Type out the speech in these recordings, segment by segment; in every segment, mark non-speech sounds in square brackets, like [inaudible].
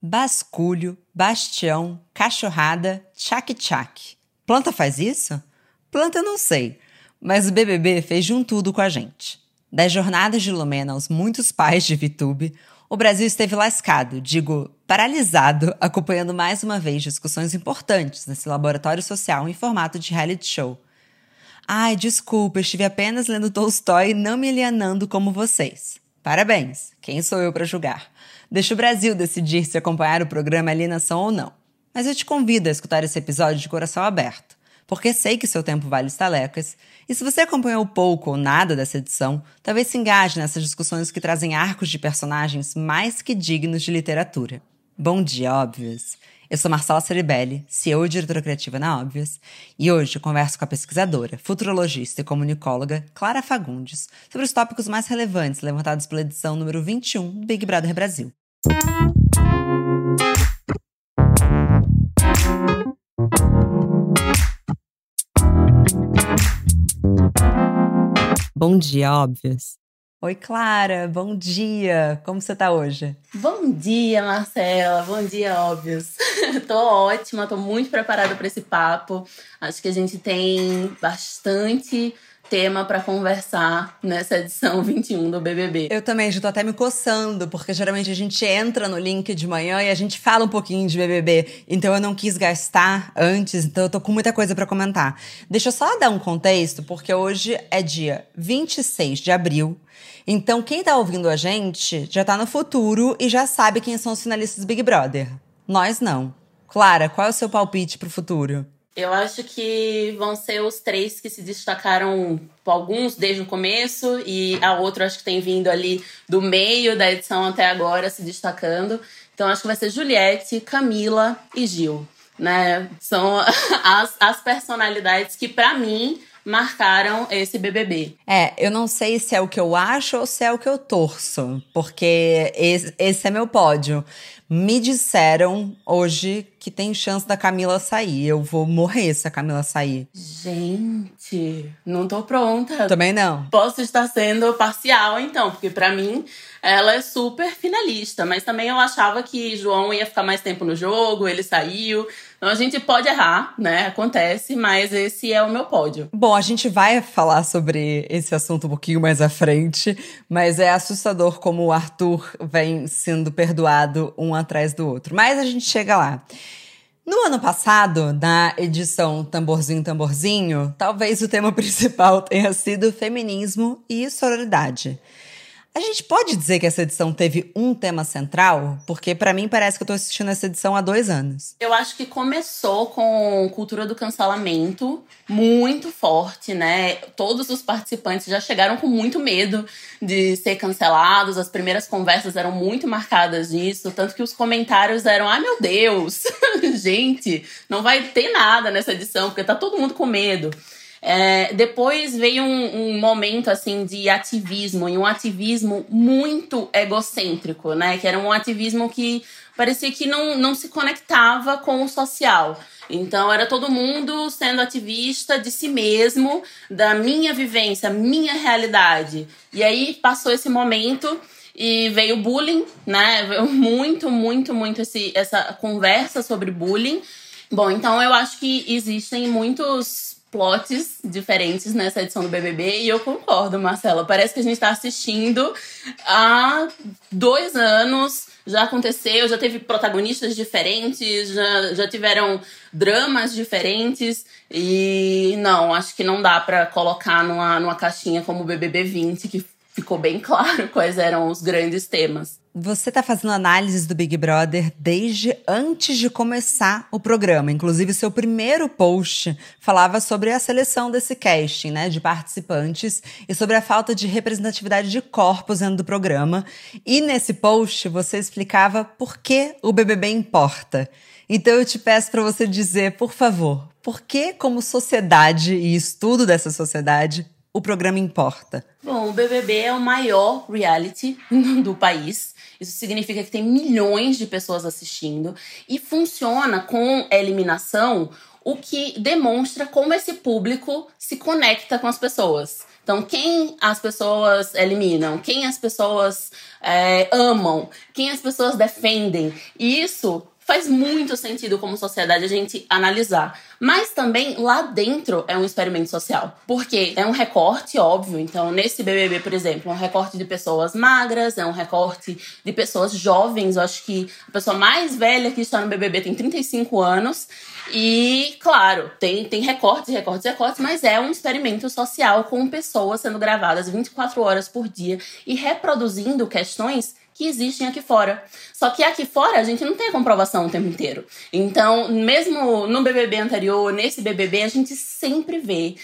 Basculho, bastião, cachorrada, tchac-tchac. Planta faz isso? Planta eu não sei, mas o BBB fez de um tudo com a gente. Das jornadas de Lumena aos muitos pais de VTube, o Brasil esteve lascado, digo, paralisado, acompanhando mais uma vez discussões importantes nesse laboratório social em formato de reality show. Ai, desculpa, estive apenas lendo Tolstói e não me alienando como vocês. Parabéns, quem sou eu para julgar? Deixa o Brasil decidir se acompanhar o programa Alienação ou não. Mas eu te convido a escutar esse episódio de coração aberto, porque sei que seu tempo vale estalecas, e se você acompanhou pouco ou nada dessa edição, talvez se engaje nessas discussões que trazem arcos de personagens mais que dignos de literatura. Bom dia, óbvios! Eu sou Marcela Ceribelli, CEO e diretora criativa na Óbvias, e hoje converso com a pesquisadora, futurologista e comunicóloga Clara Fagundes sobre os tópicos mais relevantes levantados pela edição número 21 do Big Brother Brasil. Bom dia, óbvios. Oi, Clara, bom dia. Como você tá hoje? Bom dia, Marcela. Bom dia, óbvios. [laughs] tô ótima, tô muito preparada para esse papo. Acho que a gente tem bastante tema para conversar nessa edição [laughs] 21 do BBB. Eu também, já tô até me coçando, porque geralmente a gente entra no link de manhã e a gente fala um pouquinho de BBB. Então eu não quis gastar antes, então eu tô com muita coisa para comentar. Deixa eu só dar um contexto, porque hoje é dia 26 de abril então, quem tá ouvindo a gente já tá no futuro e já sabe quem são os finalistas do Big Brother. Nós não. Clara, qual é o seu palpite pro futuro? Eu acho que vão ser os três que se destacaram, alguns desde o começo, e a outra acho que tem vindo ali do meio da edição até agora se destacando. Então acho que vai ser Juliette, Camila e Gil. Né? São [laughs] as, as personalidades que, para mim, marcaram esse BBB. É, eu não sei se é o que eu acho ou se é o que eu torço, porque esse, esse é meu pódio. Me disseram hoje que tem chance da Camila sair. Eu vou morrer se a Camila sair. Gente, não tô pronta. Também não. Posso estar sendo parcial, então, porque para mim ela é super finalista, mas também eu achava que João ia ficar mais tempo no jogo, ele saiu. Então a gente pode errar, né? Acontece, mas esse é o meu pódio. Bom, a gente vai falar sobre esse assunto um pouquinho mais à frente, mas é assustador como o Arthur vem sendo perdoado um atrás do outro. Mas a gente chega lá. No ano passado, na edição Tamborzinho Tamborzinho, talvez o tema [laughs] principal tenha sido feminismo e sororidade. A gente pode dizer que essa edição teve um tema central? Porque para mim parece que eu tô assistindo essa edição há dois anos. Eu acho que começou com cultura do cancelamento muito forte, né? Todos os participantes já chegaram com muito medo de ser cancelados. As primeiras conversas eram muito marcadas nisso, tanto que os comentários eram: "Ai meu Deus, [laughs] gente, não vai ter nada nessa edição porque tá todo mundo com medo". É, depois veio um, um, momento assim de ativismo e um ativismo muito egocêntrico, né? Que era um ativismo que parecia que não, não se conectava com o social. Então era todo mundo sendo ativista de si mesmo, da minha vivência, minha realidade. E aí passou esse momento e veio bullying, né? Veio [laughs] muito, muito, muito esse, essa conversa sobre bullying. Bom, então eu acho que existem muitos plots diferentes nessa edição do BBB e eu concordo, Marcela. Parece que a gente está assistindo há dois anos. Já aconteceu, já teve protagonistas diferentes, já, já tiveram dramas diferentes. E não, acho que não dá para colocar numa, numa caixinha como o BBB 20, que ficou bem claro [laughs] quais eram os grandes temas. Você está fazendo análises do Big Brother desde antes de começar o programa. Inclusive, seu primeiro post falava sobre a seleção desse casting, né, de participantes e sobre a falta de representatividade de corpos dentro do programa. E nesse post você explicava por que o BBB importa. Então eu te peço para você dizer, por favor, por que como sociedade e estudo dessa sociedade o programa importa? Bom, o BBB é o maior reality [laughs] do país. Isso significa que tem milhões de pessoas assistindo e funciona com eliminação, o que demonstra como esse público se conecta com as pessoas. Então, quem as pessoas eliminam, quem as pessoas é, amam, quem as pessoas defendem. Isso faz muito sentido como sociedade a gente analisar. Mas também lá dentro é um experimento social. Porque é um recorte, óbvio. Então, nesse BBB, por exemplo, é um recorte de pessoas magras, é um recorte de pessoas jovens. Eu acho que a pessoa mais velha que está no BBB tem 35 anos. E, claro, tem, tem recortes, recortes, recortes, mas é um experimento social com pessoas sendo gravadas 24 horas por dia e reproduzindo questões que existem aqui fora. Só que aqui fora a gente não tem a comprovação o tempo inteiro. Então, mesmo no BBB anterior, nesse BBB, a gente sempre vê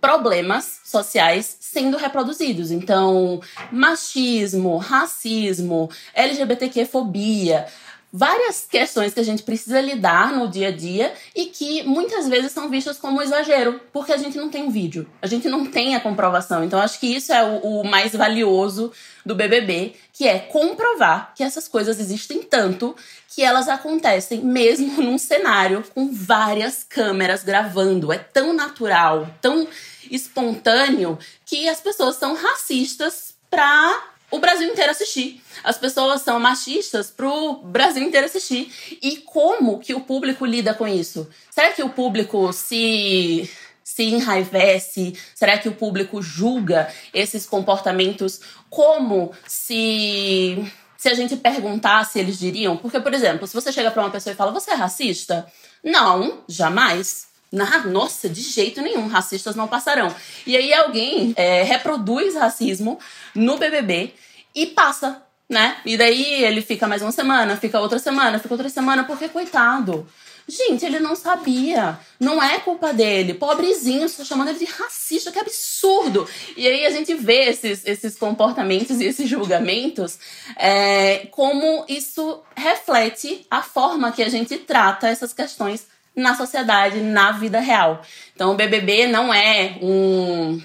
problemas sociais sendo reproduzidos. Então, machismo, racismo, LGBTQ-fobia, várias questões que a gente precisa lidar no dia a dia e que muitas vezes são vistas como exagero, porque a gente não tem um vídeo, a gente não tem a comprovação. Então acho que isso é o, o mais valioso do BBB, que é comprovar que essas coisas existem tanto que elas acontecem mesmo [laughs] num cenário com várias câmeras gravando. É tão natural, tão espontâneo que as pessoas são racistas pra o Brasil inteiro assistir. As pessoas são machistas pro Brasil inteiro assistir. E como que o público lida com isso? Será que o público se se enraivece? Será que o público julga esses comportamentos como se se a gente perguntasse, eles diriam? Porque, por exemplo, se você chega para uma pessoa e fala: "Você é racista?" Não, jamais. Na, nossa, de jeito nenhum, racistas não passarão. E aí alguém é, reproduz racismo no BBB e passa, né? E daí ele fica mais uma semana, fica outra semana, fica outra semana, porque coitado. Gente, ele não sabia. Não é culpa dele. Pobrezinho, tá chamando ele de racista, que absurdo. E aí a gente vê esses, esses comportamentos e esses julgamentos, é, como isso reflete a forma que a gente trata essas questões na sociedade, na vida real. Então, o BBB não é um,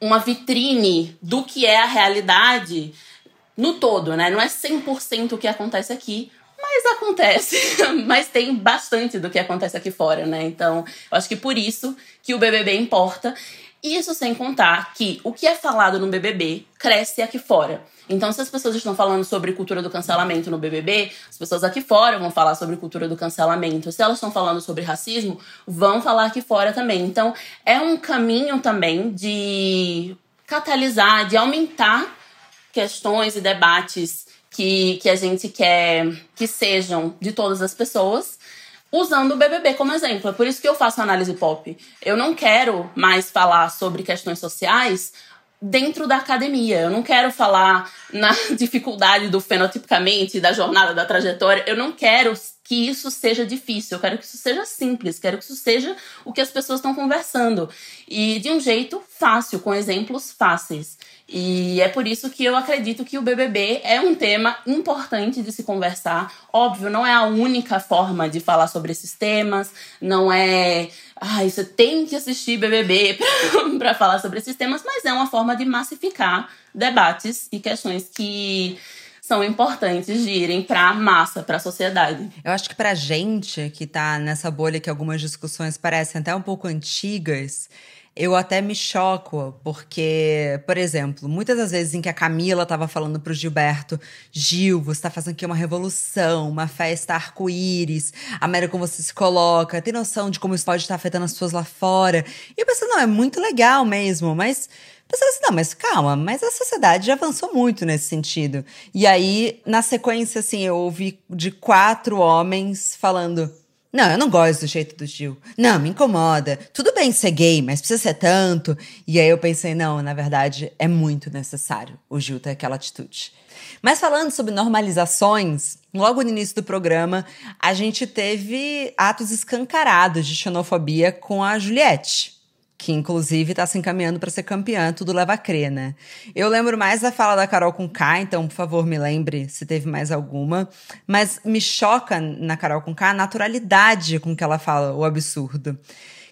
uma vitrine do que é a realidade no todo, né? Não é 100% o que acontece aqui, mas acontece, [laughs] mas tem bastante do que acontece aqui fora, né? Então, eu acho que por isso que o BBB importa. Isso sem contar que o que é falado no BBB cresce aqui fora. Então, se as pessoas estão falando sobre cultura do cancelamento no BBB, as pessoas aqui fora vão falar sobre cultura do cancelamento. Se elas estão falando sobre racismo, vão falar aqui fora também. Então, é um caminho também de catalisar, de aumentar questões e debates que, que a gente quer que sejam de todas as pessoas usando o BBB como exemplo. É por isso que eu faço análise pop. Eu não quero mais falar sobre questões sociais dentro da academia. Eu não quero falar na [laughs] dificuldade do fenotipicamente, da jornada, da trajetória. Eu não quero que isso seja difícil, eu quero que isso seja simples, quero que isso seja o que as pessoas estão conversando. E de um jeito fácil, com exemplos fáceis. E é por isso que eu acredito que o BBB é um tema importante de se conversar. Óbvio, não é a única forma de falar sobre esses temas, não é. Ai, você tem que assistir BBB [laughs] para falar sobre esses temas, mas é uma forma de massificar debates e questões que são importantes de irem para a massa, para a sociedade. Eu acho que para gente que está nessa bolha que algumas discussões parecem até um pouco antigas, eu até me choco, porque, por exemplo, muitas das vezes em que a Camila estava falando pro Gilberto, Gil, você está fazendo aqui uma revolução, uma festa arco-íris, a maneira como você se coloca, tem noção de como isso pode estar afetando as pessoas lá fora. E eu pensei, não, é muito legal mesmo, mas pensando assim, não, mas calma, mas a sociedade já avançou muito nesse sentido. E aí, na sequência, assim, eu ouvi de quatro homens falando não, eu não gosto do jeito do Gil. Não, me incomoda. Tudo bem ser gay, mas precisa ser tanto. E aí eu pensei, não, na verdade é muito necessário o Gil ter aquela atitude. Mas falando sobre normalizações, logo no início do programa, a gente teve atos escancarados de xenofobia com a Juliette que inclusive está se encaminhando para ser campeã, tudo leva a crer, né? Eu lembro mais da fala da Carol com K, então, por favor, me lembre se teve mais alguma. Mas me choca na Carol com K a naturalidade com que ela fala o absurdo.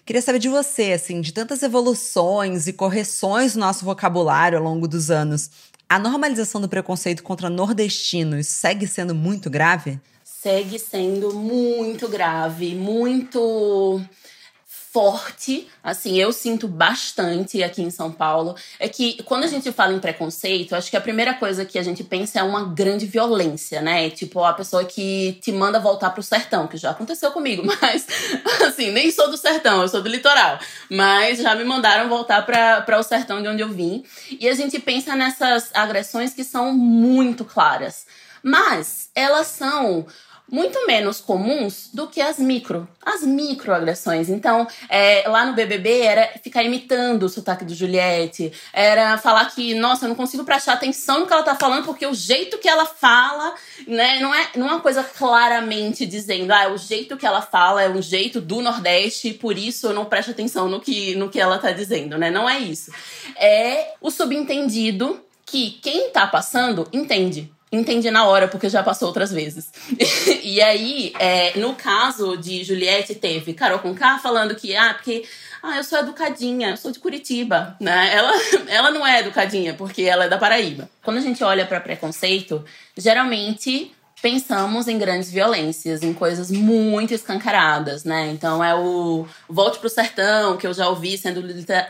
Queria saber de você, assim, de tantas evoluções e correções no nosso vocabulário ao longo dos anos. A normalização do preconceito contra nordestinos segue sendo muito grave? Segue sendo muito grave, muito forte, assim, eu sinto bastante aqui em São Paulo, é que quando a gente fala em preconceito, acho que a primeira coisa que a gente pensa é uma grande violência, né? Tipo, a pessoa que te manda voltar pro sertão, que já aconteceu comigo, [laughs] mas, assim, nem sou do sertão, eu sou do litoral, mas já me mandaram voltar para o sertão de onde eu vim. E a gente pensa nessas agressões que são muito claras, mas elas são muito menos comuns do que as micro, as microagressões. Então, é, lá no BBB era ficar imitando o sotaque do Juliette, era falar que, nossa, eu não consigo prestar atenção no que ela tá falando porque o jeito que ela fala, né, não é, não é uma coisa claramente dizendo, ah, o jeito que ela fala é um jeito do Nordeste e por isso eu não presto atenção no que, no que ela tá dizendo, né? Não é isso. É o subentendido que quem tá passando entende entendi na hora, porque já passou outras vezes. [laughs] e aí, é, no caso de Juliette, teve Carol Conká falando que, ah, porque ah, eu sou educadinha, eu sou de Curitiba, né? Ela, [laughs] ela não é educadinha, porque ela é da Paraíba. Quando a gente olha para preconceito, geralmente pensamos em grandes violências, em coisas muito escancaradas, né? Então é o Volte pro Sertão, que eu já ouvi sendo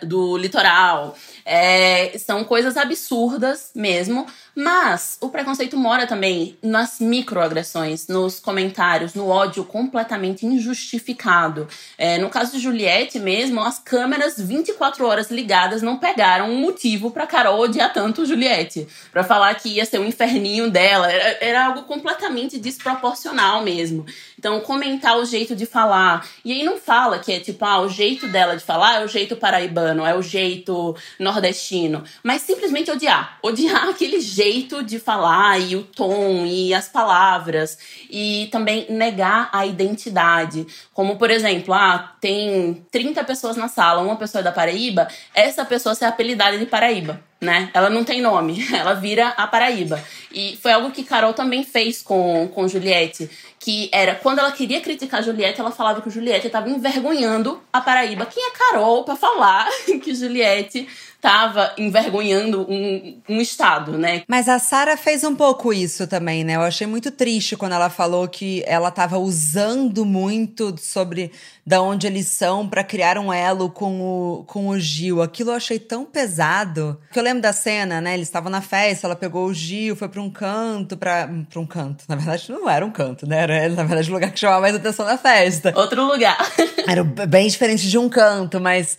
do litoral. É, são coisas absurdas mesmo, mas o preconceito mora também nas microagressões, nos comentários, no ódio completamente injustificado. É, no caso de Juliette mesmo, as câmeras 24 horas ligadas não pegaram um motivo para Carol odiar tanto Juliette, para falar que ia ser um inferninho dela. Era, era algo completamente desproporcional mesmo. Então, comentar o jeito de falar. E aí não fala que é tipo, ah, o jeito dela de falar é o jeito paraibano, é o jeito nordestino. Mas simplesmente odiar. Odiar [laughs] aquele jeito de falar e o tom e as palavras. E também negar a identidade. Como, por exemplo, ah, tem 30 pessoas na sala, uma pessoa é da Paraíba, essa pessoa ser apelidada de Paraíba né? Ela não tem nome, [laughs] ela vira a Paraíba. E foi algo que Carol também fez com, com Juliette, que era quando ela queria criticar Juliette, ela falava que Juliette estava envergonhando a Paraíba. Quem é Carol para falar [laughs] que Juliette estava envergonhando um, um estado, né? Mas a Sara fez um pouco isso também, né? Eu achei muito triste quando ela falou que ela estava usando muito sobre da onde eles são para criar um elo com o, com o Gil. Aquilo eu achei tão pesado. Que eu lembro da cena, né? Eles estavam na festa, ela pegou o Gil, foi para um canto, para um canto. Na verdade, não era um canto, né? Era, na verdade, o lugar que chamava mais atenção na festa. Outro lugar. [laughs] era bem diferente de um canto, mas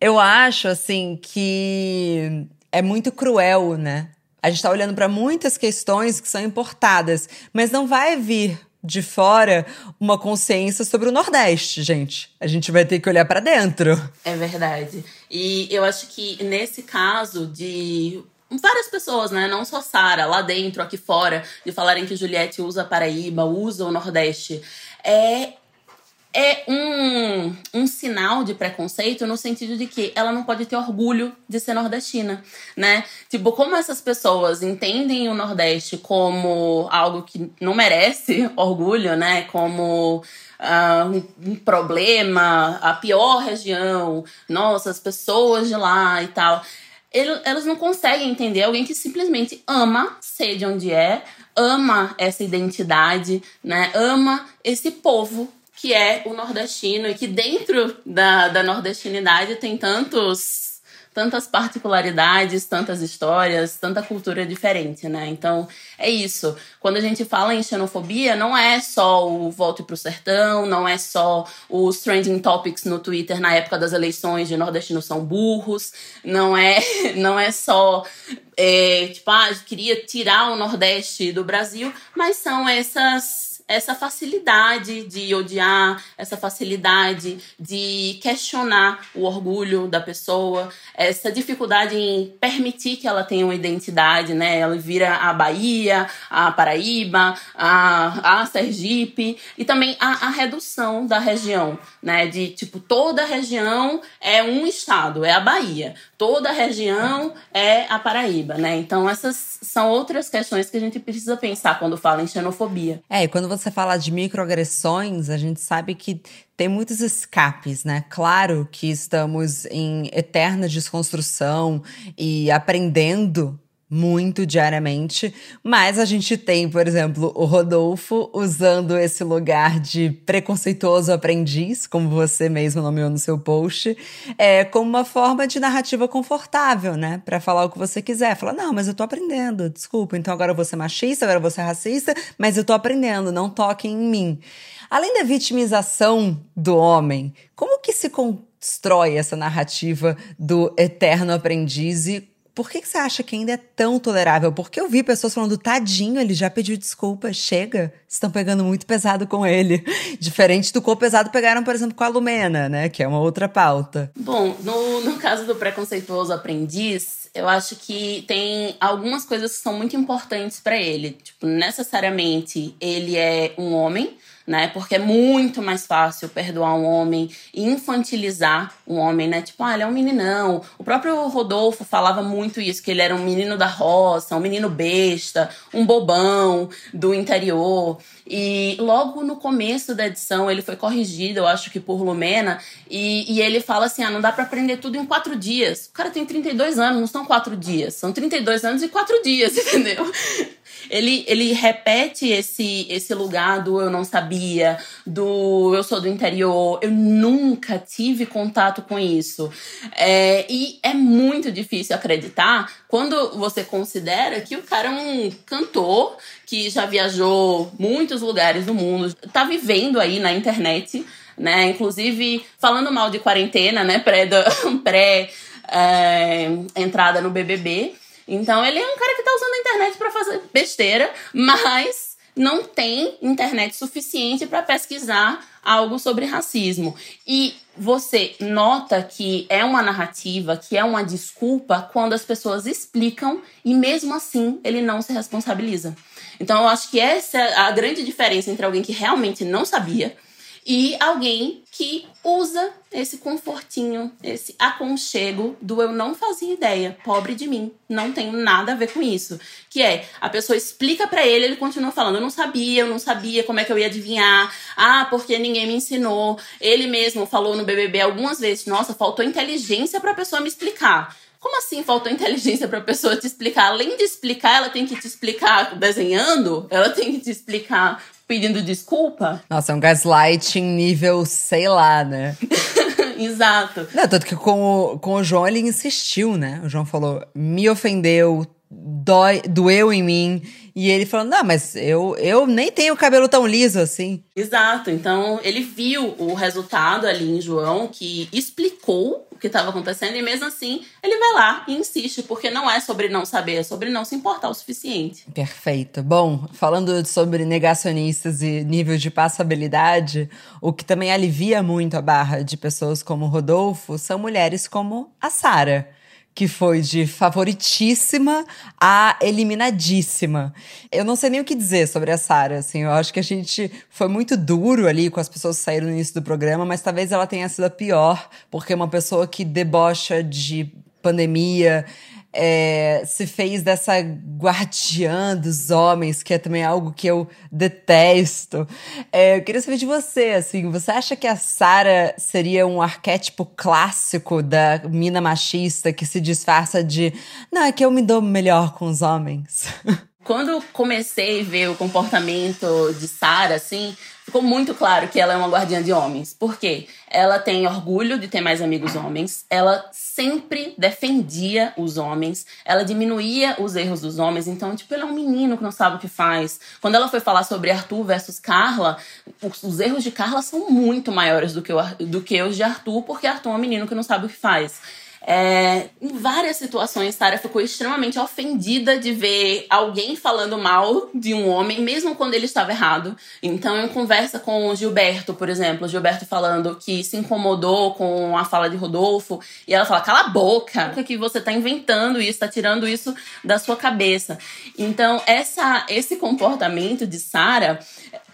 eu acho, assim, que é muito cruel, né? A gente está olhando para muitas questões que são importadas, mas não vai vir de fora uma consciência sobre o Nordeste, gente. A gente vai ter que olhar para dentro. É verdade. E eu acho que nesse caso de várias pessoas, né? Não só Sara, lá dentro, aqui fora, de falarem que Juliette usa Paraíba, usa o Nordeste, é é um, um sinal de preconceito no sentido de que ela não pode ter orgulho de ser nordestina, né? Tipo, como essas pessoas entendem o Nordeste como algo que não merece [laughs] orgulho, né? Como uh, um, problema, a pior região, nossa, as pessoas de lá e tal. Elas não conseguem entender alguém que simplesmente ama ser de onde é, ama essa identidade, né? Ama esse povo que é o nordestino e que dentro da, da nordestinidade tem tantos tantas particularidades, tantas histórias, tanta cultura diferente, né? Então, é isso. Quando a gente fala em xenofobia, não é só o volte pro sertão, não é só os trending topics no Twitter na época das eleições de nordestinos são burros, não é, [laughs] não é só é, tipo, ah, queria tirar o Nordeste do Brasil, mas são essas essa facilidade de odiar, essa facilidade de questionar o orgulho da pessoa, essa dificuldade em permitir que ela tenha uma identidade, né? Ela vira a Bahia, a Paraíba, a, a Sergipe e também a, a redução da região, né? De tipo toda região é um estado, é a Bahia. toda região é a Paraíba, né? Então essas são outras questões que a gente precisa pensar quando fala em xenofobia. É, e quando você fala de microagressões, a gente sabe que tem muitos escapes, né? Claro que estamos em eterna desconstrução e aprendendo muito diariamente, mas a gente tem, por exemplo, o Rodolfo usando esse lugar de preconceituoso aprendiz, como você mesmo nomeou no seu post, é, como uma forma de narrativa confortável, né? Para falar o que você quiser. Falar, não, mas eu tô aprendendo, desculpa, então agora eu vou ser machista, agora eu vou ser racista, mas eu tô aprendendo, não toquem em mim. Além da vitimização do homem, como que se constrói essa narrativa do eterno aprendiz e por que, que você acha que ainda é tão tolerável? Porque eu vi pessoas falando, tadinho, ele já pediu desculpa, chega, estão pegando muito pesado com ele. [laughs] Diferente do quão pesado pegaram, por exemplo, com a Lumena, né? Que é uma outra pauta. Bom, no, no caso do preconceituoso aprendiz, eu acho que tem algumas coisas que são muito importantes para ele. Tipo, necessariamente ele é um homem, né? Porque é muito mais fácil perdoar um homem e infantilizar um homem, né? Tipo, ah, ele é um meninão. O próprio Rodolfo falava muito isso, que ele era um menino da roça, um menino besta, um bobão do interior. E logo no começo da edição ele foi corrigido, eu acho que por Lumena, e, e ele fala assim: ah, não dá para aprender tudo em quatro dias. O cara tem 32 anos, não são quatro dias, são 32 anos e quatro dias, [laughs] entendeu? Ele, ele repete esse, esse lugar do eu não sabia, do eu sou do interior, eu nunca tive contato com isso. É, e é muito difícil acreditar quando você considera que o cara é um cantor que já viajou muitos lugares do mundo, tá vivendo aí na internet, né? Inclusive falando mal de quarentena, né? Pré, [laughs] pré é, entrada no BBB. Então ele é um cara que tá usando a internet para fazer besteira, mas não tem internet suficiente para pesquisar algo sobre racismo. E você nota que é uma narrativa, que é uma desculpa quando as pessoas explicam e mesmo assim ele não se responsabiliza. Então eu acho que essa é a grande diferença entre alguém que realmente não sabia e alguém que usa esse confortinho, esse aconchego do eu não fazia ideia, pobre de mim, não tenho nada a ver com isso. Que é, a pessoa explica para ele, ele continua falando, eu não sabia, eu não sabia como é que eu ia adivinhar, ah, porque ninguém me ensinou. Ele mesmo falou no BBB algumas vezes, nossa, faltou inteligência para a pessoa me explicar. Como assim faltou inteligência para a pessoa te explicar? Além de explicar, ela tem que te explicar desenhando, ela tem que te explicar pedindo desculpa. Nossa, é um gaslighting nível, sei lá, né? [laughs] Exato. Não, tanto que com o, com o João ele insistiu, né? O João falou: me ofendeu, dói, doeu em mim. E ele falou: Não, mas eu, eu nem tenho cabelo tão liso assim. Exato. Então ele viu o resultado ali em João, que explicou o que estava acontecendo, e mesmo assim ele vai lá e insiste, porque não é sobre não saber, é sobre não se importar o suficiente. Perfeito. Bom, falando sobre negacionistas e nível de passabilidade, o que também alivia muito a barra de pessoas como Rodolfo são mulheres como a Sara que foi de favoritíssima a eliminadíssima. Eu não sei nem o que dizer sobre a Sara, assim, eu acho que a gente foi muito duro ali com as pessoas que saíram no início do programa, mas talvez ela tenha sido a pior, porque uma pessoa que debocha de pandemia, é, se fez dessa guardiã dos homens, que é também algo que eu detesto. É, eu queria saber de você, assim, você acha que a Sara seria um arquétipo clássico da mina machista que se disfarça de não, é que eu me dou melhor com os homens? [laughs] Quando comecei a ver o comportamento de Sara, assim, ficou muito claro que ela é uma guardiã de homens. Por quê? Ela tem orgulho de ter mais amigos homens, ela sempre defendia os homens, ela diminuía os erros dos homens. Então, tipo, ele é um menino que não sabe o que faz. Quando ela foi falar sobre Arthur versus Carla, os, os erros de Carla são muito maiores do que, o, do que os de Arthur, porque Arthur é um menino que não sabe o que faz. É, em várias situações, Sarah ficou extremamente ofendida de ver alguém falando mal de um homem, mesmo quando ele estava errado. Então, em conversa com o Gilberto, por exemplo, Gilberto falando que se incomodou com a fala de Rodolfo, e ela fala: cala a boca, que você está inventando isso, está tirando isso da sua cabeça. Então, essa, esse comportamento de Sarah,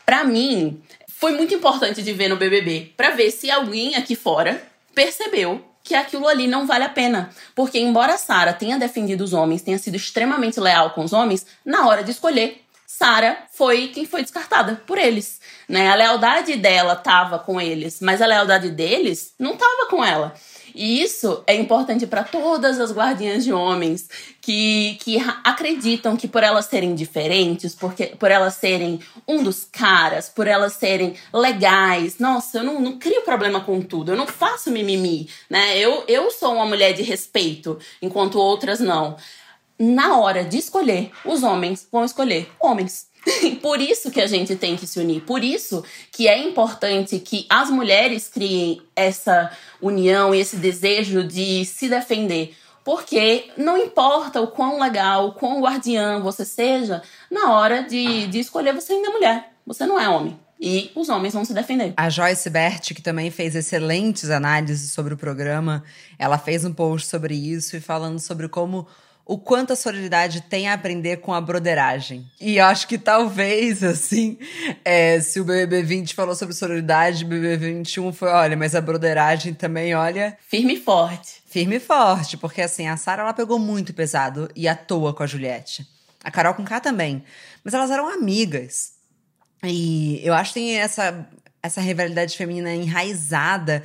para mim, foi muito importante de ver no BBB, para ver se alguém aqui fora percebeu que aquilo ali não vale a pena. Porque, embora Sara tenha defendido os homens, tenha sido extremamente leal com os homens, na hora de escolher, Sara foi quem foi descartada por eles. Né? A lealdade dela estava com eles, mas a lealdade deles não estava com ela. E isso é importante para todas as guardiãs de homens que, que acreditam que por elas serem diferentes, porque, por elas serem um dos caras, por elas serem legais, nossa, eu não, não crio problema com tudo, eu não faço mimimi, né? Eu, eu sou uma mulher de respeito, enquanto outras não. Na hora de escolher, os homens vão escolher homens. [laughs] Por isso que a gente tem que se unir. Por isso que é importante que as mulheres criem essa união e esse desejo de se defender. Porque não importa o quão legal, o quão guardiã você seja, na hora de, de escolher, você ainda é mulher. Você não é homem. E os homens vão se defender. A Joyce Bert, que também fez excelentes análises sobre o programa, ela fez um post sobre isso e falando sobre como o quanto a sororidade tem a aprender com a broderagem. E acho que talvez, [laughs] assim, é, se o BBB 20 falou sobre sororidade, o BBB 21 foi, olha, mas a broderagem também, olha... Firme e forte. Firme e forte, porque assim, a Sara ela pegou muito pesado e à toa com a Juliette. A Carol com K também. Mas elas eram amigas. E eu acho que tem essa, essa rivalidade feminina enraizada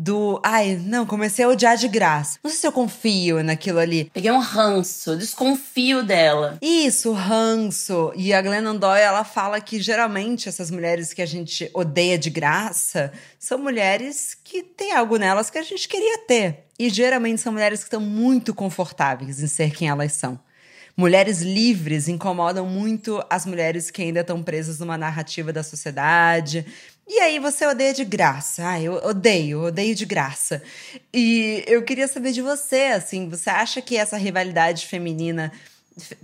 do. Ai, não, comecei a odiar de graça. Não sei se eu confio naquilo ali. Peguei um ranço, desconfio dela. Isso, ranço. E a Glennon Doyle, ela fala que geralmente essas mulheres que a gente odeia de graça são mulheres que tem algo nelas que a gente queria ter. E geralmente são mulheres que estão muito confortáveis em ser quem elas são. Mulheres livres incomodam muito as mulheres que ainda estão presas numa narrativa da sociedade, e aí você odeia de graça. Ah, eu odeio, odeio de graça. E eu queria saber de você, assim, você acha que essa rivalidade feminina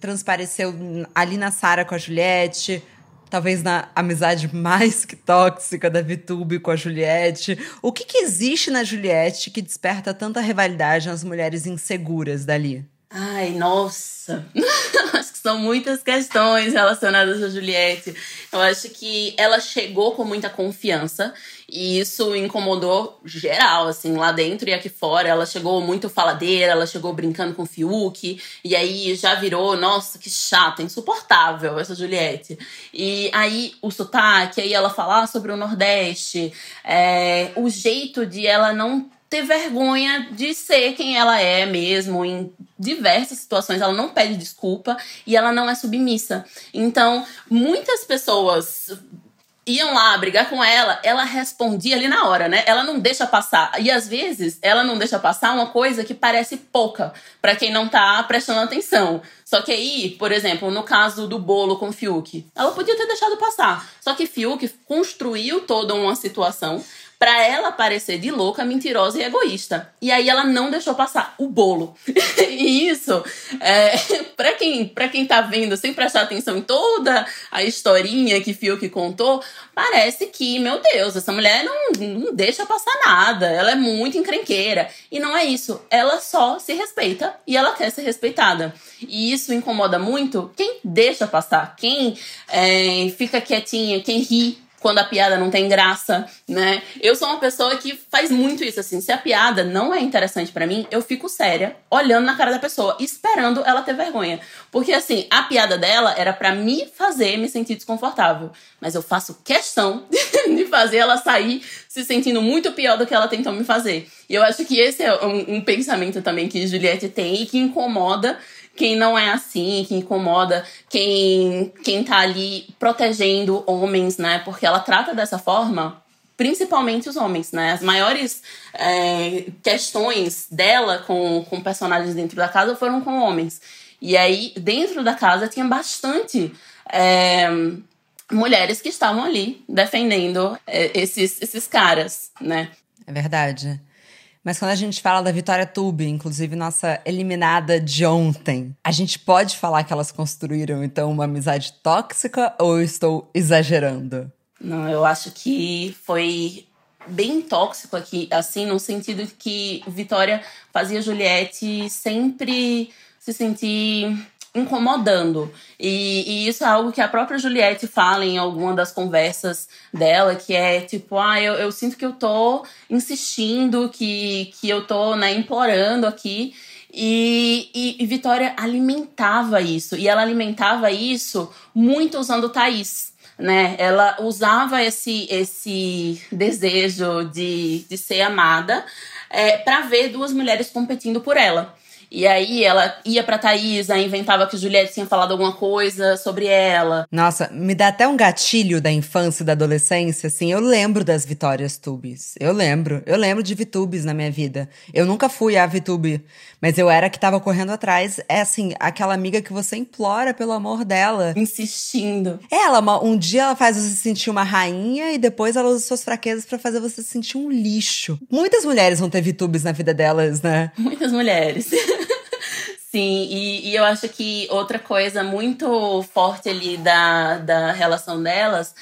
transpareceu ali na Sara com a Juliette? Talvez na amizade mais que tóxica da Vitube com a Juliette. O que, que existe na Juliette que desperta tanta rivalidade nas mulheres inseguras dali? Ai, nossa! [laughs] acho que são muitas questões relacionadas a Juliette. Eu acho que ela chegou com muita confiança e isso incomodou geral, assim, lá dentro e aqui fora. Ela chegou muito faladeira, ela chegou brincando com o Fiuk, e aí já virou, nossa, que chata, insuportável essa Juliette. E aí o sotaque, aí ela falar sobre o Nordeste, é, o jeito de ela não ter vergonha de ser quem ela é mesmo em diversas situações. Ela não pede desculpa e ela não é submissa. Então, muitas pessoas iam lá brigar com ela, ela respondia ali na hora, né? Ela não deixa passar. E às vezes ela não deixa passar uma coisa que parece pouca para quem não tá prestando atenção. Só que aí, por exemplo, no caso do bolo com Fiuk, ela podia ter deixado passar. Só que Fiuk construiu toda uma situação para ela parecer de louca, mentirosa e egoísta. E aí ela não deixou passar o bolo. [laughs] e isso, é, [laughs] para quem, pra quem tá vendo sem prestar atenção em toda a historinha que Fiuk contou, parece que, meu Deus, essa mulher não, não deixa passar nada. Ela é muito encrenqueira. E não é isso. Ela só se respeita e ela quer ser respeitada. E isso incomoda muito quem deixa passar, quem é, fica quietinha, quem ri quando a piada não tem graça, né? Eu sou uma pessoa que faz muito isso assim. Se a piada não é interessante para mim, eu fico séria, olhando na cara da pessoa, esperando ela ter vergonha. Porque assim, a piada dela era para me fazer me sentir desconfortável, mas eu faço questão [laughs] de fazer ela sair se sentindo muito pior do que ela tentou me fazer. E eu acho que esse é um, um pensamento também que Juliette tem e que incomoda quem não é assim, que incomoda quem, quem tá ali protegendo homens, né? Porque ela trata dessa forma principalmente os homens, né? As maiores é, questões dela com, com personagens dentro da casa foram com homens. E aí, dentro da casa, tinha bastante é, mulheres que estavam ali defendendo é, esses, esses caras, né? É verdade. Mas quando a gente fala da Vitória Tube, inclusive nossa eliminada de ontem, a gente pode falar que elas construíram então uma amizade tóxica ou eu estou exagerando? Não, eu acho que foi bem tóxico aqui, assim, no sentido que Vitória fazia Juliette sempre se sentir incomodando. E, e, isso é algo que a própria Juliette fala em alguma das conversas dela, que é tipo, ah, eu, eu sinto que eu tô insistindo, que, que eu tô né, implorando aqui. E, e, e Vitória alimentava isso. E ela alimentava isso muito usando Thaís né? Ela usava esse, esse desejo de, de ser amada é, para ver duas mulheres competindo por ela. E aí ela ia pra Thaisa, inventava que Juliette tinha falado alguma coisa sobre ela. Nossa, me dá até um gatilho da infância e da adolescência, assim. Eu lembro das Vitórias Tubes. Eu lembro. Eu lembro de Vitubes na minha vida. Eu nunca fui a Vitube, mas eu era que tava correndo atrás. É assim, aquela amiga que você implora pelo amor dela. Insistindo. É, ela, um dia ela faz você sentir uma rainha e depois ela usa suas fraquezas para fazer você sentir um lixo. Muitas mulheres vão ter Vitubes na vida delas, né? Muitas mulheres. [laughs] Sim, e, e, eu acho que outra coisa muito forte ali da, da relação delas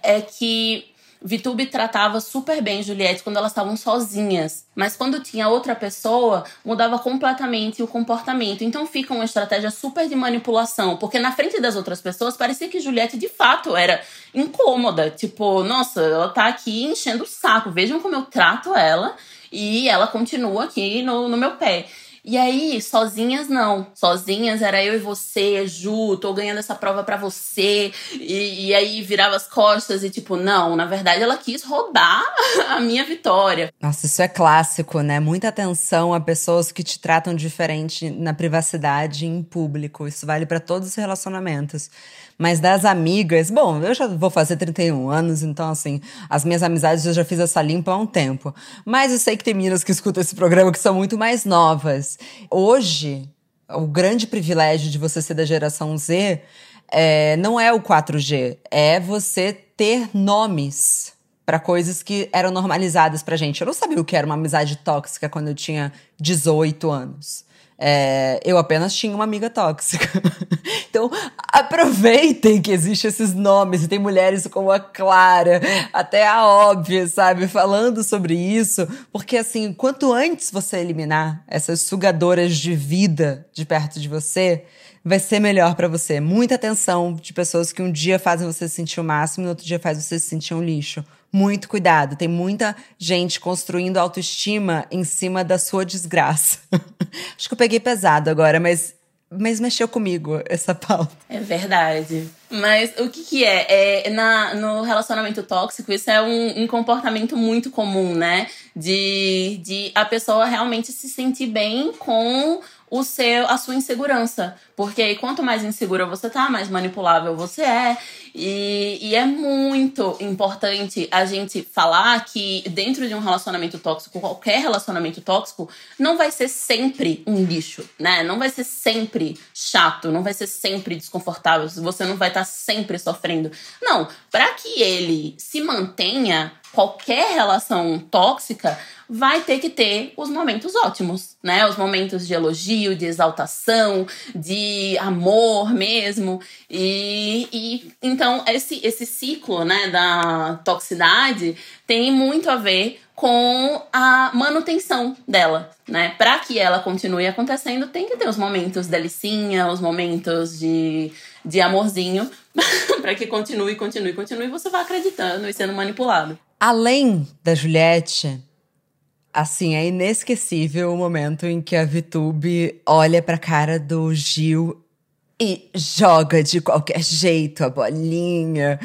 é que Vitube tratava super bem Juliette quando elas estavam sozinhas, mas quando tinha outra pessoa, mudava completamente o comportamento. Então fica uma estratégia super de manipulação, porque na frente das outras pessoas parecia que Juliette de fato era incômoda, tipo, nossa, ela tá aqui enchendo o saco, vejam como eu trato ela e ela continua aqui no, no meu pé. E aí, sozinhas não. Sozinhas era eu e você, Ju, tô ganhando essa prova para você. E, e, aí virava as costas e tipo, não, na verdade ela quis roubar [laughs] a minha vitória. Nossa, isso é clássico, né? Muita atenção a pessoas que te tratam diferente na privacidade e em público. Isso vale para todos os relacionamentos. Mas das amigas, bom, eu já vou fazer 31 anos, então assim, as minhas amizades eu já fiz essa limpa há um tempo. Mas eu sei que tem meninas que escutam esse programa que são muito mais novas. Hoje, o grande privilégio de você ser da geração Z é, não é o 4G, é você ter nomes para coisas que eram normalizadas pra gente. Eu não sabia o que era uma amizade tóxica quando eu tinha 18 anos. É, eu apenas tinha uma amiga tóxica. [laughs] então, aproveitem que existem esses nomes e tem mulheres como a Clara, até a óbvia, sabe, falando sobre isso, porque assim, quanto antes você eliminar essas sugadoras de vida de perto de você, vai ser melhor para você. Muita atenção de pessoas que um dia fazem você se sentir o máximo e no outro dia faz você se sentir um lixo muito cuidado. Tem muita gente construindo autoestima em cima da sua desgraça. [laughs] Acho que eu peguei pesado agora, mas mas mexeu comigo essa pauta. É verdade. Mas o que, que é? é na, no relacionamento tóxico, isso é um, um, comportamento muito comum, né? De, de a pessoa realmente se sentir bem com o seu, a sua insegurança. Porque quanto mais insegura você tá, mais manipulável você é. E, e é muito importante a gente falar que dentro de um relacionamento tóxico, qualquer relacionamento tóxico, não vai ser sempre um lixo, né? Não vai ser sempre chato, não vai ser sempre desconfortável, você não vai estar sempre sofrendo. Não, para que ele se mantenha, qualquer relação tóxica vai ter que ter os momentos ótimos, né? Os momentos de elogio, de exaltação, de amor mesmo. E, e então esse, esse ciclo, né, da toxicidade tem muito a ver com a manutenção dela, né? Para que ela continue acontecendo, tem que ter os momentos delicinha, os momentos de, de amorzinho, [laughs] para que continue, continue, continue, e você vá acreditando e sendo manipulado. Além da Juliette, Assim, é inesquecível o momento em que a Vitube olha pra cara do Gil e joga de qualquer jeito a bolinha.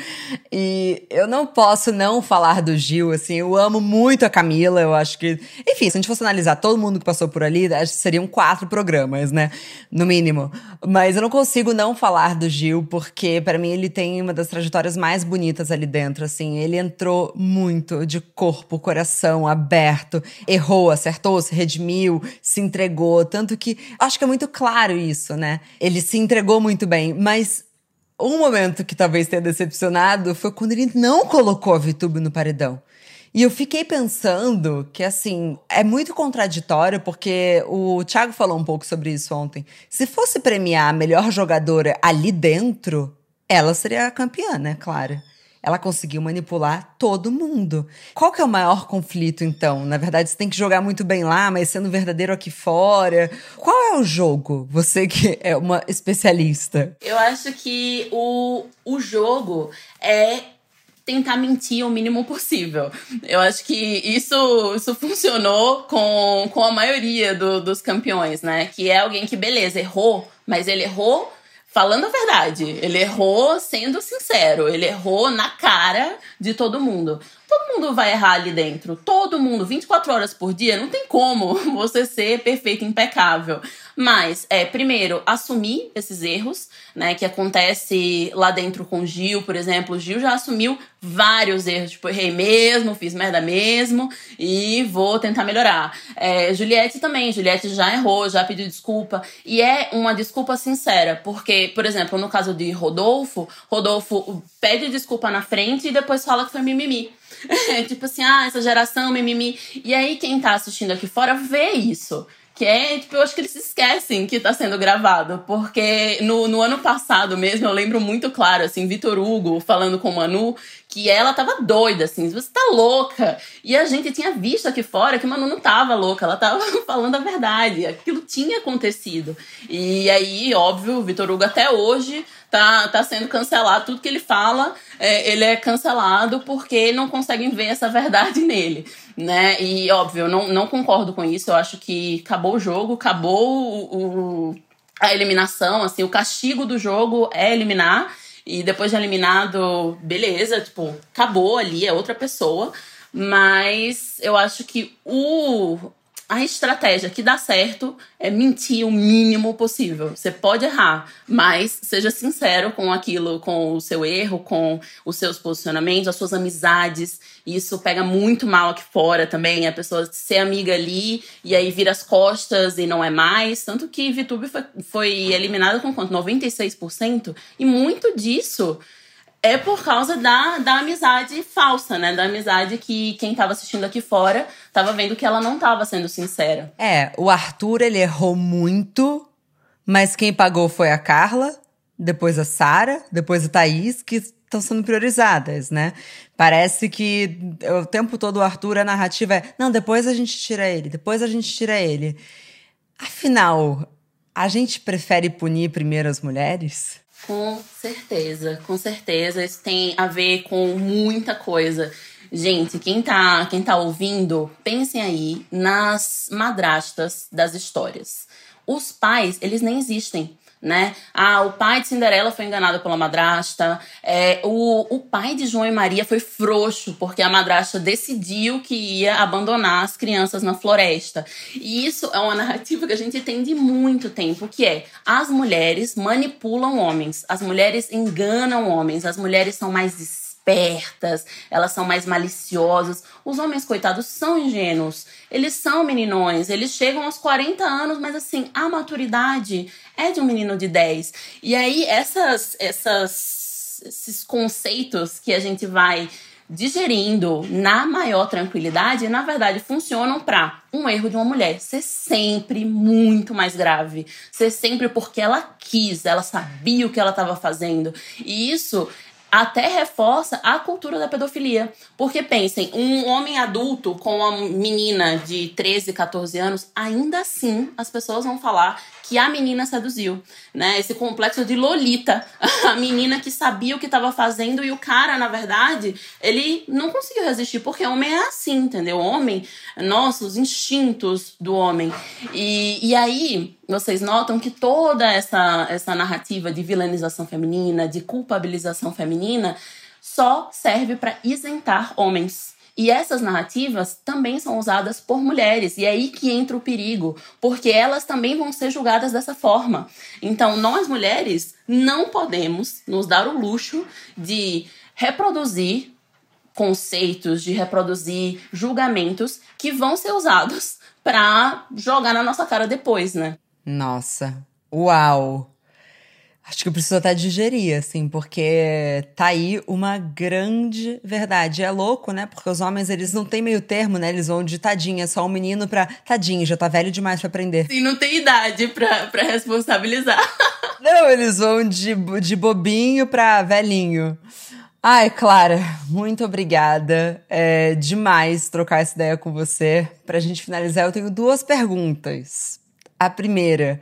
E eu não posso não falar do Gil, assim, eu amo muito a Camila, eu acho que. Enfim, se a gente fosse analisar todo mundo que passou por ali, acho que seriam quatro programas, né? No mínimo. Mas eu não consigo não falar do Gil, porque para mim ele tem uma das trajetórias mais bonitas ali dentro, assim. Ele entrou muito de corpo, coração aberto, errou, acertou, se redimiu, se entregou. Tanto que acho que é muito claro isso, né? Ele se entregou entregou muito bem, mas um momento que talvez tenha decepcionado foi quando ele não colocou a VTube no paredão. E eu fiquei pensando que, assim, é muito contraditório, porque o Thiago falou um pouco sobre isso ontem. Se fosse premiar a melhor jogadora ali dentro, ela seria a campeã, né, Clara? Ela conseguiu manipular todo mundo. Qual que é o maior conflito, então? Na verdade, você tem que jogar muito bem lá, mas sendo verdadeiro aqui fora. Qual é o jogo? Você que é uma especialista. Eu acho que o, o jogo é tentar mentir o mínimo possível. Eu acho que isso, isso funcionou com, com a maioria do, dos campeões, né? Que é alguém que, beleza, errou, mas ele errou falando a verdade. Ele errou sendo sincero. Ele errou na cara de todo mundo. Todo mundo vai errar ali dentro. Todo mundo, 24 horas por dia, não tem como [laughs] você ser perfeito, impecável. Mas, é, primeiro, assumir esses erros, né? Que acontece lá dentro com o Gil, por exemplo. O Gil já assumiu vários erros. Tipo, errei mesmo, fiz merda mesmo e vou tentar melhorar. É, Juliette também. Juliette já errou, já pediu desculpa. E é uma desculpa sincera. Porque, por exemplo, no caso de Rodolfo, Rodolfo pede desculpa na frente e depois fala que foi mimimi. [laughs] tipo assim, ah, essa geração, mimimi. E aí, quem tá assistindo aqui fora vê isso. Que é, tipo, eu acho que eles esquecem que tá sendo gravado. Porque no, no ano passado mesmo, eu lembro muito claro, assim, Vitor Hugo falando com Manu, que ela tava doida, assim, você tá louca. E a gente tinha visto aqui fora que Manu não tava louca, ela tava [laughs] falando a verdade. Aquilo tinha acontecido. E aí, óbvio, o Vitor Hugo até hoje tá, tá sendo cancelado. Tudo que ele fala, é, ele é cancelado porque não conseguem ver essa verdade [laughs] nele, né? E, óbvio, eu não, não concordo com isso. Eu acho que acabou o jogo, acabou o, o a eliminação, assim, o castigo do jogo é eliminar. E depois de eliminado, beleza, tipo, acabou ali, é outra pessoa. Mas eu acho que o, a estratégia que dá certo é mentir o mínimo possível. Você pode errar, mas seja sincero com aquilo, com o seu erro, com os seus posicionamentos, as suas amizades. Isso pega muito mal aqui fora também. A pessoa ser amiga ali e aí vira as costas e não é mais. Tanto que VTube foi, foi eliminada com quanto? 96%. E muito disso é por causa da, da amizade falsa, né? Da amizade que quem tava assistindo aqui fora tava vendo que ela não tava sendo sincera. É, o Arthur, ele errou muito, mas quem pagou foi a Carla, depois a Sara, depois a Thaís, que estão sendo priorizadas, né? Parece que o tempo todo o Arthur, a narrativa é: não, depois a gente tira ele, depois a gente tira ele. Afinal, a gente prefere punir primeiro as mulheres? Com certeza, com certeza. Isso tem a ver com muita coisa. Gente, quem tá, quem tá ouvindo, pensem aí nas madrastas das histórias. Os pais, eles nem existem né? Ah, o pai de Cinderela foi enganado pela madrasta. É, o, o pai de João e Maria foi frouxo, porque a madrasta decidiu que ia abandonar as crianças na floresta. E isso é uma narrativa que a gente tem de muito tempo, que é as mulheres manipulam homens, as mulheres enganam homens, as mulheres são mais espertas, elas são mais maliciosas. Os homens, coitados, são ingênuos. Eles são meninões, eles chegam aos 40 anos, mas assim, a maturidade é de um menino de 10. E aí, essas, essas, esses conceitos que a gente vai digerindo na maior tranquilidade, na verdade, funcionam para um erro de uma mulher ser sempre muito mais grave, ser sempre porque ela quis, ela sabia o que ela estava fazendo. E isso até reforça a cultura da pedofilia. Porque pensem, um homem adulto com uma menina de 13, 14 anos, ainda assim as pessoas vão falar que a menina seduziu, né? Esse complexo de Lolita, [laughs] a menina que sabia o que estava fazendo e o cara, na verdade, ele não conseguiu resistir, porque homem é assim, entendeu? Homem, nossos instintos do homem. E, e aí, vocês notam que toda essa, essa narrativa de vilanização feminina, de culpabilização feminina, só serve para isentar homens e essas narrativas também são usadas por mulheres, e é aí que entra o perigo, porque elas também vão ser julgadas dessa forma. Então, nós mulheres não podemos nos dar o luxo de reproduzir conceitos, de reproduzir julgamentos que vão ser usados para jogar na nossa cara depois, né? Nossa, uau! Acho que eu preciso até digerir, assim, porque tá aí uma grande verdade. É louco, né? Porque os homens, eles não têm meio termo, né? Eles vão de tadinha, só um menino pra tadinho, já tá velho demais pra aprender. E não tem idade pra, pra responsabilizar. [laughs] Não, eles vão de, de bobinho pra velhinho. Ai, Clara, muito obrigada. É demais trocar essa ideia com você. Para a gente finalizar, eu tenho duas perguntas. A primeira,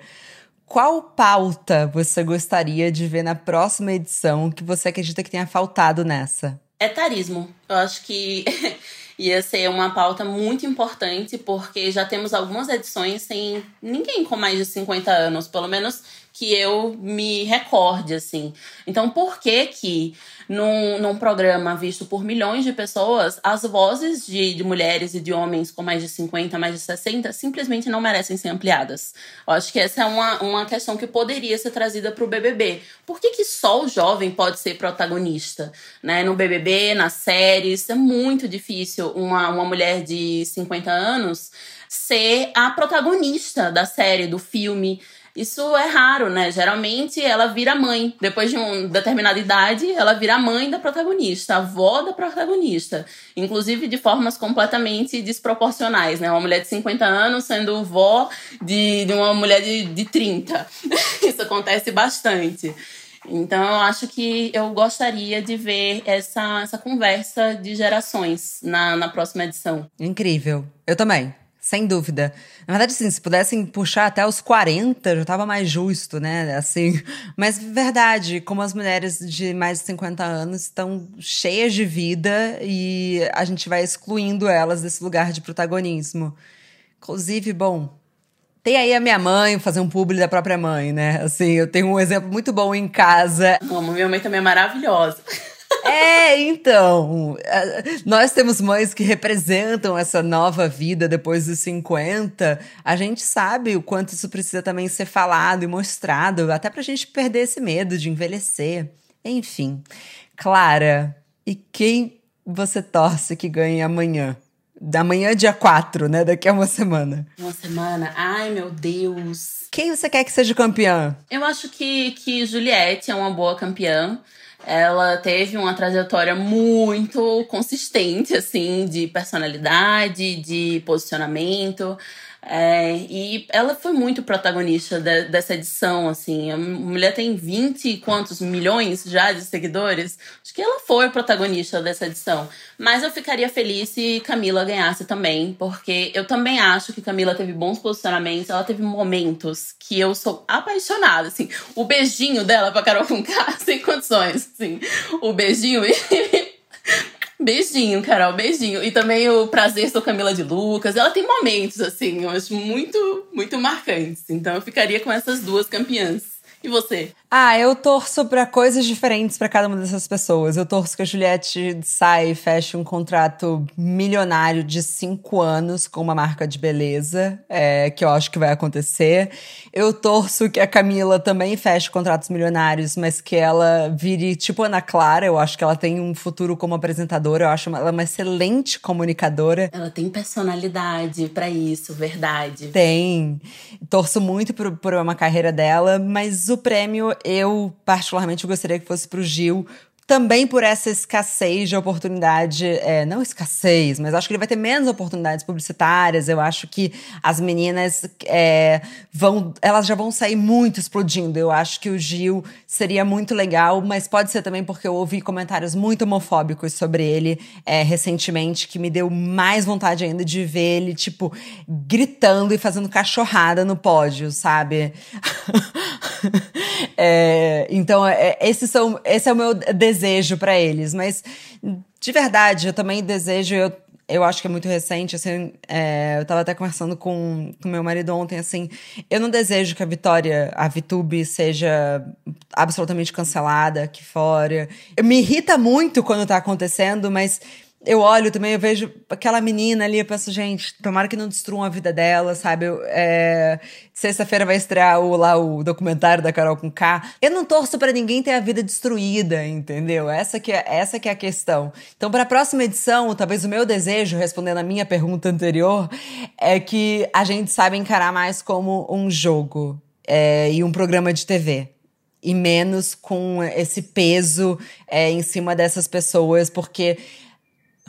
qual pauta você gostaria de ver na próxima edição que você acredita que tenha faltado nessa? Etarismo. Eu acho que [laughs] ia ser uma pauta muito importante, porque já temos algumas edições sem ninguém com mais de 50 anos, pelo menos que eu me recorde, assim. Então, por que que num, num programa visto por milhões de pessoas, as vozes de, de mulheres e de homens com mais de 50, mais de 60, simplesmente não merecem ser ampliadas? Eu acho que essa é uma, uma questão que poderia ser trazida para o BBB. Por que, que só o jovem pode ser protagonista? Né? No BBB, nas séries, é muito difícil uma, uma mulher de 50 anos ser a protagonista da série, do filme. Isso é raro, né? Geralmente ela vira mãe. Depois de uma determinada idade, ela vira mãe da protagonista, avó da protagonista. Inclusive de formas completamente desproporcionais, né? Uma mulher de 50 anos sendo vó de, de uma mulher de, de 30. [laughs] Isso acontece bastante. Então eu acho que eu gostaria de ver essa, essa conversa de gerações na, na próxima edição. Incrível. Eu também. Sem dúvida. Na verdade, sim, se pudessem puxar até os 40, já tava mais justo, né? Assim. Mas verdade, como as mulheres de mais de 50 anos estão cheias de vida e a gente vai excluindo elas desse lugar de protagonismo. Inclusive, bom, tem aí a minha mãe fazer um publi da própria mãe, né? Assim, eu tenho um exemplo muito bom em casa. Amo, minha mãe também é maravilhosa. [laughs] É, então. Nós temos mães que representam essa nova vida depois dos 50. A gente sabe o quanto isso precisa também ser falado e mostrado, até pra gente perder esse medo de envelhecer. Enfim. Clara, e quem você torce que ganhe amanhã? Da manhã, dia 4, né? Daqui a uma semana. Uma semana? Ai, meu Deus. Quem você quer que seja campeã? Eu acho que, que Juliette é uma boa campeã. Ela teve uma trajetória muito consistente, assim, de personalidade, de posicionamento. É, e ela foi muito protagonista de, dessa edição, assim. A mulher tem 20 e quantos milhões já de seguidores. Acho que ela foi protagonista dessa edição. Mas eu ficaria feliz se Camila ganhasse também, porque eu também acho que Camila teve bons posicionamentos. Ela teve momentos que eu sou apaixonada, assim. O beijinho dela pra Carol Conká, [laughs] sem condições, assim. O beijinho. Beijinho, Carol, beijinho. E também o Prazer Sou Camila de Lucas. Ela tem momentos, assim, eu acho muito, muito marcantes. Então eu ficaria com essas duas campeãs. E você? Ah, eu torço para coisas diferentes para cada uma dessas pessoas. Eu torço que a Juliette saia e feche um contrato milionário de cinco anos com uma marca de beleza, é, que eu acho que vai acontecer. Eu torço que a Camila também feche contratos milionários, mas que ela vire tipo Ana Clara. Eu acho que ela tem um futuro como apresentadora. Eu acho ela uma excelente comunicadora. Ela tem personalidade para isso, verdade. Tem. Torço muito por, por uma carreira dela, mas o prêmio, eu particularmente gostaria que fosse para o Gil, também por essa escassez de oportunidade, é, não escassez, mas acho que ele vai ter menos oportunidades publicitárias. Eu acho que as meninas é, vão, elas já vão sair muito explodindo. Eu acho que o Gil seria muito legal, mas pode ser também porque eu ouvi comentários muito homofóbicos sobre ele é, recentemente, que me deu mais vontade ainda de ver ele, tipo, gritando e fazendo cachorrada no pódio, sabe? [laughs] é, então, é, esses são, esse é o meu desejo para eles. Mas, de verdade, eu também desejo. Eu, eu acho que é muito recente, assim, é, eu tava até conversando com, com meu marido ontem, assim, eu não desejo que a Vitória, a Vitube, seja absolutamente cancelada aqui fora. Me irrita muito quando tá acontecendo, mas eu olho também, eu vejo aquela menina ali, eu penso, gente, tomara que não destruam a vida dela, sabe? é, Sexta-feira vai estrear o, lá o documentário da Carol com K. Eu não torço para ninguém ter a vida destruída, entendeu? Essa que é, essa que é a questão. Então, para a próxima edição, talvez o meu desejo, respondendo a minha pergunta anterior, é que a gente saiba encarar mais como um jogo é, e um programa de TV e menos com esse peso é, em cima dessas pessoas, porque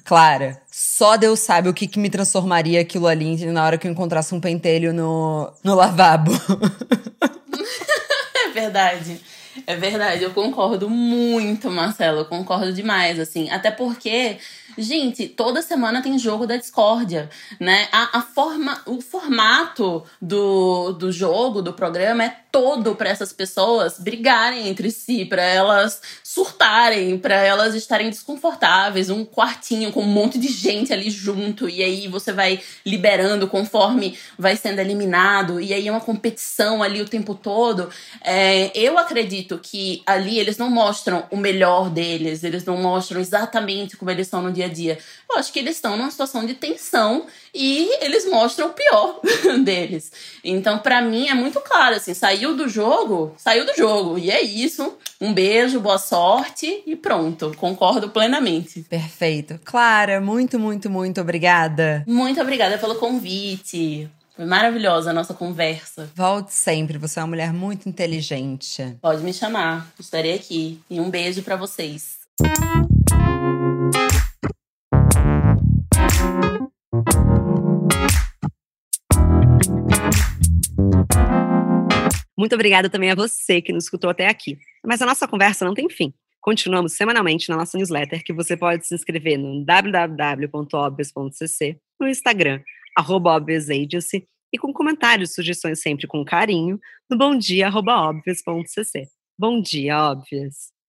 Clara, só Deus sabe o que, que me transformaria aquilo ali na hora que eu encontrasse um pentelho no, no lavabo. [laughs] é verdade. É verdade, eu concordo muito, Marcelo. Eu concordo demais, assim. Até porque Gente, toda semana tem jogo da discórdia, né? A, a forma, o formato do, do jogo, do programa, é todo para essas pessoas brigarem entre si, para elas surtarem, para elas estarem desconfortáveis, um quartinho com um monte de gente ali junto, e aí você vai liberando conforme vai sendo eliminado, e aí é uma competição ali o tempo todo. É, eu acredito que ali eles não mostram o melhor deles, eles não mostram exatamente como eles estão no dia a dia. Eu acho que eles estão numa situação de tensão e eles mostram o pior [laughs] deles. Então, para mim, é muito claro, assim, saiu do jogo, saiu do jogo. E é isso. Um beijo, boa sorte e pronto. Concordo plenamente. Perfeito. Clara, muito, muito, muito obrigada. Muito obrigada pelo convite. Foi maravilhosa a nossa conversa. Volte sempre, você é uma mulher muito inteligente. Pode me chamar, estarei aqui. E um beijo para vocês. Muito obrigada também a você que nos escutou até aqui. Mas a nossa conversa não tem fim. Continuamos semanalmente na nossa newsletter, que você pode se inscrever no www.obvious.cc, no Instagram, arroba e com comentários e sugestões sempre com carinho, no bomdia.obvious.cc. Bom dia, Óbvias!